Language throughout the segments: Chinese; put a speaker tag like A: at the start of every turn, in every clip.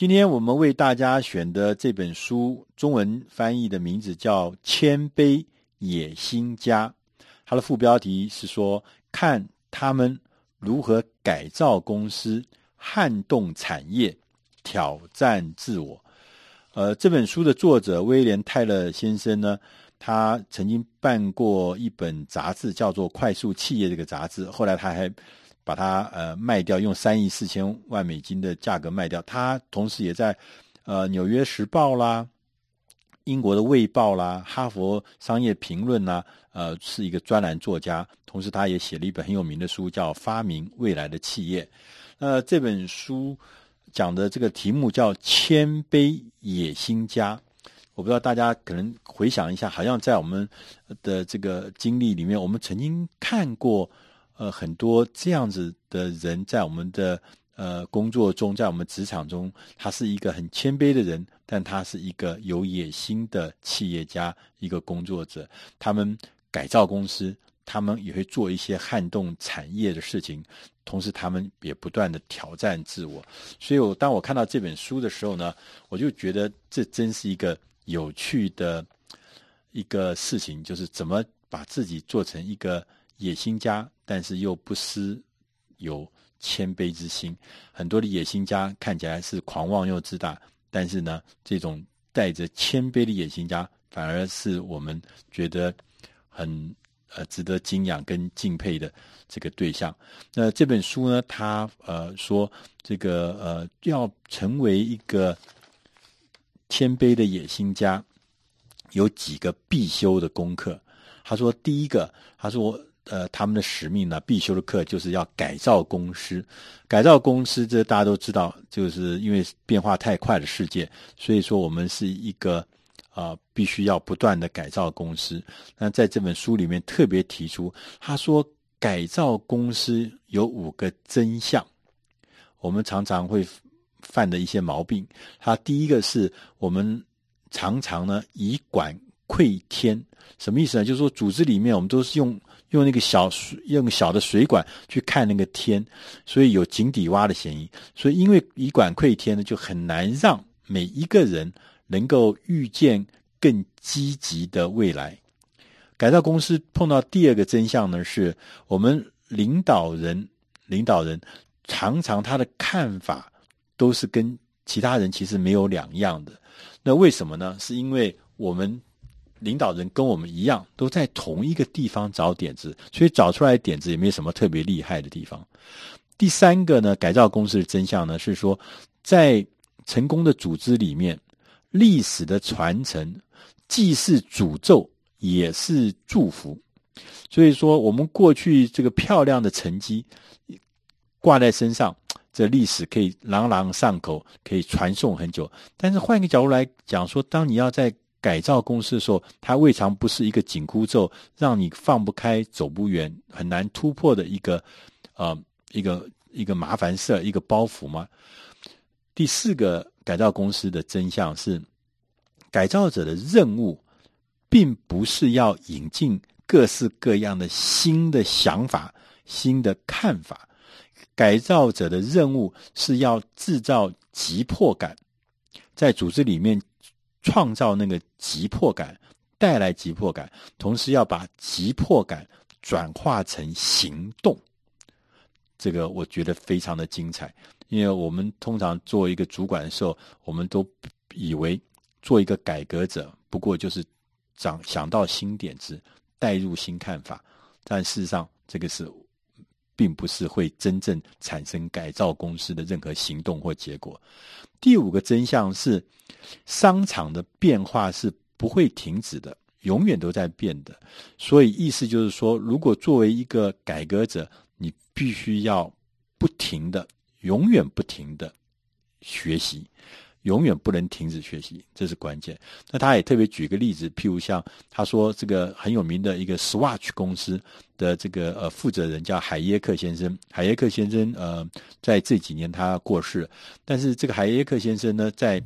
A: 今天我们为大家选的这本书，中文翻译的名字叫《谦卑野心家》，它的副标题是说：“看他们如何改造公司、撼动产业、挑战自我。”呃，这本书的作者威廉·泰勒先生呢，他曾经办过一本杂志，叫做《快速企业》这个杂志，后来他还。把它呃卖掉，用三亿四千万美金的价格卖掉。他同时也在呃《纽约时报》啦、英国的《卫报》啦、《哈佛商业评论》啦，呃是一个专栏作家。同时，他也写了一本很有名的书，叫《发明未来的企业》。呃，这本书讲的这个题目叫《谦卑野心家》。我不知道大家可能回想一下，好像在我们的这个经历里面，我们曾经看过。呃，很多这样子的人在我们的呃工作中，在我们职场中，他是一个很谦卑的人，但他是一个有野心的企业家，一个工作者。他们改造公司，他们也会做一些撼动产业的事情，同时他们也不断的挑战自我。所以我当我看到这本书的时候呢，我就觉得这真是一个有趣的一个事情，就是怎么把自己做成一个。野心家，但是又不失有谦卑之心。很多的野心家看起来是狂妄又自大，但是呢，这种带着谦卑的野心家，反而是我们觉得很呃值得敬仰跟敬佩的这个对象。那这本书呢，他呃说这个呃要成为一个谦卑的野心家，有几个必修的功课。他说，第一个，他说。呃，他们的使命呢，必修的课就是要改造公司。改造公司，这大家都知道，就是因为变化太快的世界，所以说我们是一个啊、必须要不断的改造公司。那在这本书里面特别提出，他说改造公司有五个真相，我们常常会犯的一些毛病。他第一个是我们常常呢以管窥天，什么意思呢？就是说组织里面我们都是用。用那个小水，用小的水管去看那个天，所以有井底蛙的嫌疑。所以因为以管窥天呢，就很难让每一个人能够预见更积极的未来。改造公司碰到第二个真相呢，是我们领导人，领导人常常他的看法都是跟其他人其实没有两样的。那为什么呢？是因为我们。领导人跟我们一样，都在同一个地方找点子，所以找出来点子也没有什么特别厉害的地方。第三个呢，改造公司的真相呢，是说在成功的组织里面，历史的传承既是诅咒也是祝福。所以说，我们过去这个漂亮的成绩挂在身上，这历史可以朗朗上口，可以传颂很久。但是换一个角度来讲，说当你要在改造公司的时候，它未尝不是一个紧箍咒，让你放不开、走不远、很难突破的一个，呃，一个一个麻烦事、一个包袱吗？第四个改造公司的真相是，改造者的任务，并不是要引进各式各样的新的想法、新的看法，改造者的任务是要制造急迫感，在组织里面。创造那个急迫感，带来急迫感，同时要把急迫感转化成行动。这个我觉得非常的精彩，因为我们通常做一个主管的时候，我们都以为做一个改革者，不过就是想想到新点子，带入新看法，但事实上这个是。并不是会真正产生改造公司的任何行动或结果。第五个真相是，商场的变化是不会停止的，永远都在变的。所以意思就是说，如果作为一个改革者，你必须要不停的、永远不停的学习。永远不能停止学习，这是关键。那他也特别举个例子，譬如像他说这个很有名的一个 Swatch 公司的这个呃负责人叫海耶克先生。海耶克先生呃在这几年他过世，但是这个海耶克先生呢，在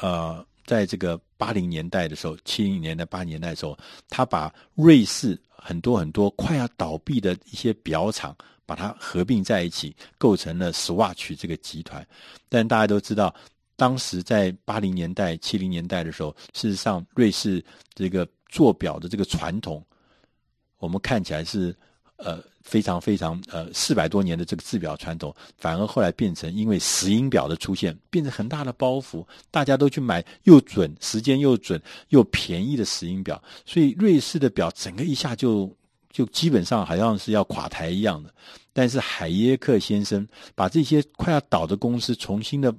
A: 呃在这个八零年代的时候，七零年代、八零年代的时候，他把瑞士很多很多快要倒闭的一些表厂。把它合并在一起，构成了 Swatch 这个集团。但大家都知道，当时在八零年代、七零年代的时候，事实上瑞士这个做表的这个传统，我们看起来是呃。非常非常呃四百多年的这个制表传统，反而后来变成因为石英表的出现，变成很大的包袱，大家都去买又准、时间又准又便宜的石英表，所以瑞士的表整个一下就就基本上好像是要垮台一样的。但是海耶克先生把这些快要倒的公司重新的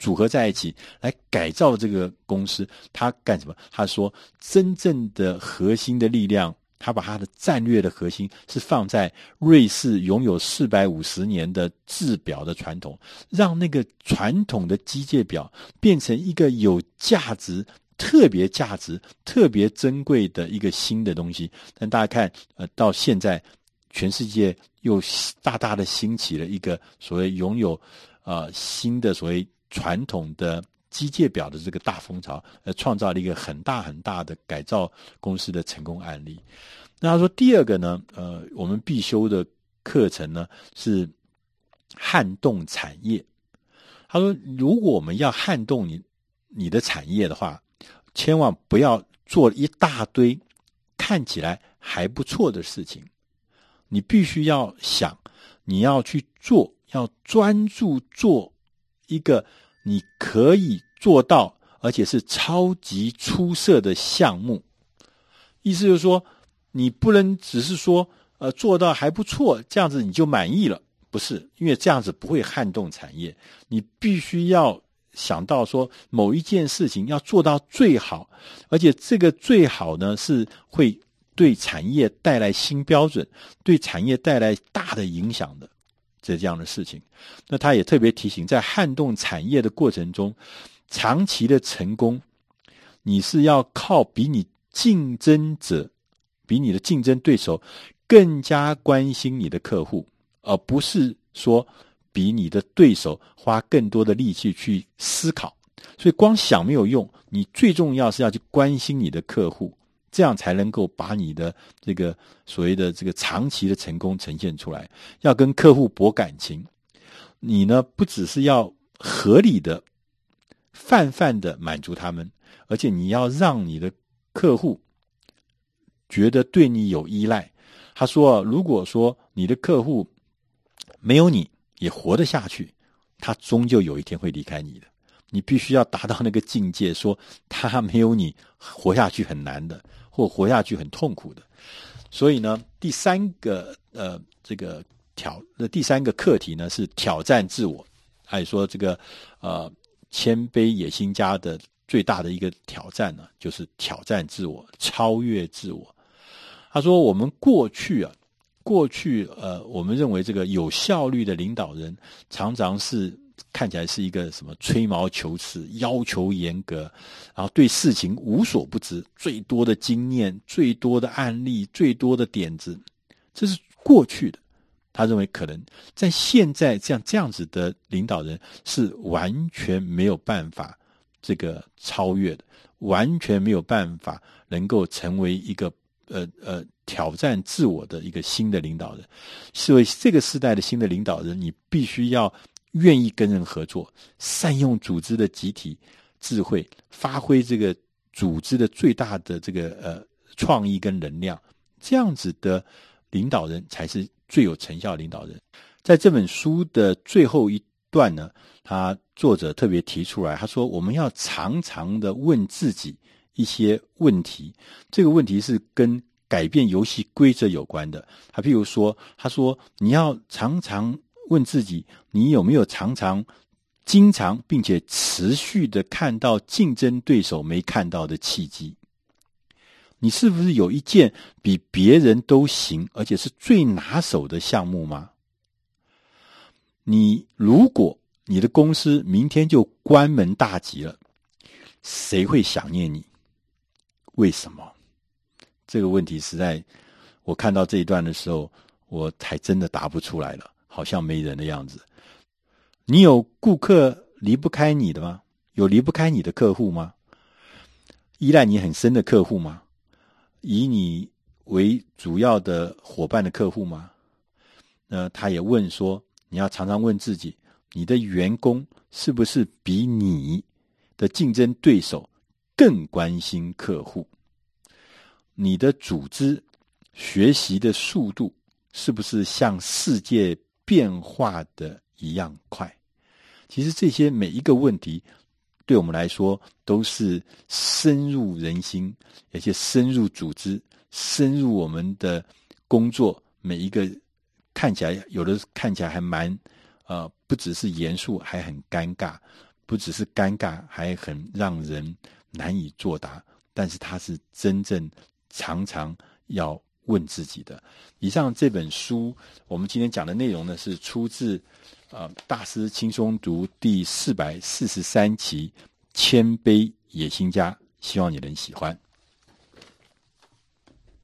A: 组合在一起，来改造这个公司，他干什么？他说，真正的核心的力量。他把他的战略的核心是放在瑞士拥有四百五十年的制表的传统，让那个传统的机械表变成一个有价值、特别价值、特别珍贵的一个新的东西。但大家看，呃，到现在，全世界又大大的兴起了一个所谓拥有呃新的所谓传统的。机械表的这个大风潮，呃，创造了一个很大很大的改造公司的成功案例。那他说第二个呢，呃，我们必修的课程呢是撼动产业。他说，如果我们要撼动你你的产业的话，千万不要做一大堆看起来还不错的事情，你必须要想，你要去做，要专注做一个。你可以做到，而且是超级出色的项目。意思就是说，你不能只是说，呃，做到还不错，这样子你就满意了。不是，因为这样子不会撼动产业。你必须要想到说，某一件事情要做到最好，而且这个最好呢，是会对产业带来新标准，对产业带来大的影响的。这这样的事情，那他也特别提醒，在撼动产业的过程中，长期的成功，你是要靠比你竞争者、比你的竞争对手更加关心你的客户，而不是说比你的对手花更多的力气去思考。所以光想没有用，你最重要是要去关心你的客户。这样才能够把你的这个所谓的这个长期的成功呈现出来。要跟客户博感情，你呢不只是要合理的、泛泛的满足他们，而且你要让你的客户觉得对你有依赖。他说：“如果说你的客户没有你也活得下去，他终究有一天会离开你的。你必须要达到那个境界，说他没有你活下去很难的。”或活下去很痛苦的，所以呢，第三个呃，这个挑那第三个课题呢是挑战自我。还说这个呃，谦卑野心家的最大的一个挑战呢，就是挑战自我，超越自我。他说，我们过去啊，过去呃，我们认为这个有效率的领导人常常是。看起来是一个什么吹毛求疵、要求严格，然后对事情无所不知，最多的经验、最多的案例、最多的点子，这是过去的。他认为可能在现在这样这样子的领导人是完全没有办法这个超越的，完全没有办法能够成为一个呃呃挑战自我的一个新的领导人。所以这个时代的新的领导人，你必须要。愿意跟人合作，善用组织的集体智慧，发挥这个组织的最大的这个呃创意跟能量，这样子的领导人才是最有成效的领导人。在这本书的最后一段呢，他作者特别提出来，他说我们要常常的问自己一些问题，这个问题是跟改变游戏规则有关的。他譬如说，他说你要常常。问自己，你有没有常常、经常并且持续的看到竞争对手没看到的契机？你是不是有一件比别人都行，而且是最拿手的项目吗？你如果你的公司明天就关门大吉了，谁会想念你？为什么？这个问题实在，我看到这一段的时候，我才真的答不出来了。好像没人的样子。你有顾客离不开你的吗？有离不开你的客户吗？依赖你很深的客户吗？以你为主要的伙伴的客户吗？那他也问说，你要常常问自己，你的员工是不是比你的竞争对手更关心客户？你的组织学习的速度是不是像世界变化的一样快？其实这些每一个问题，对我们来说都是深入人心，而且深入组织，深入我们的工作。每一个看起来有的看起来还蛮呃，不只是严肃，还很尴尬；不只是尴尬，还很让人难以作答。但是它是真正。常常要问自己的。以上这本书，我们今天讲的内容呢，是出自呃《大师轻松读》第四百四十三期《谦卑野心家》，希望你能喜欢。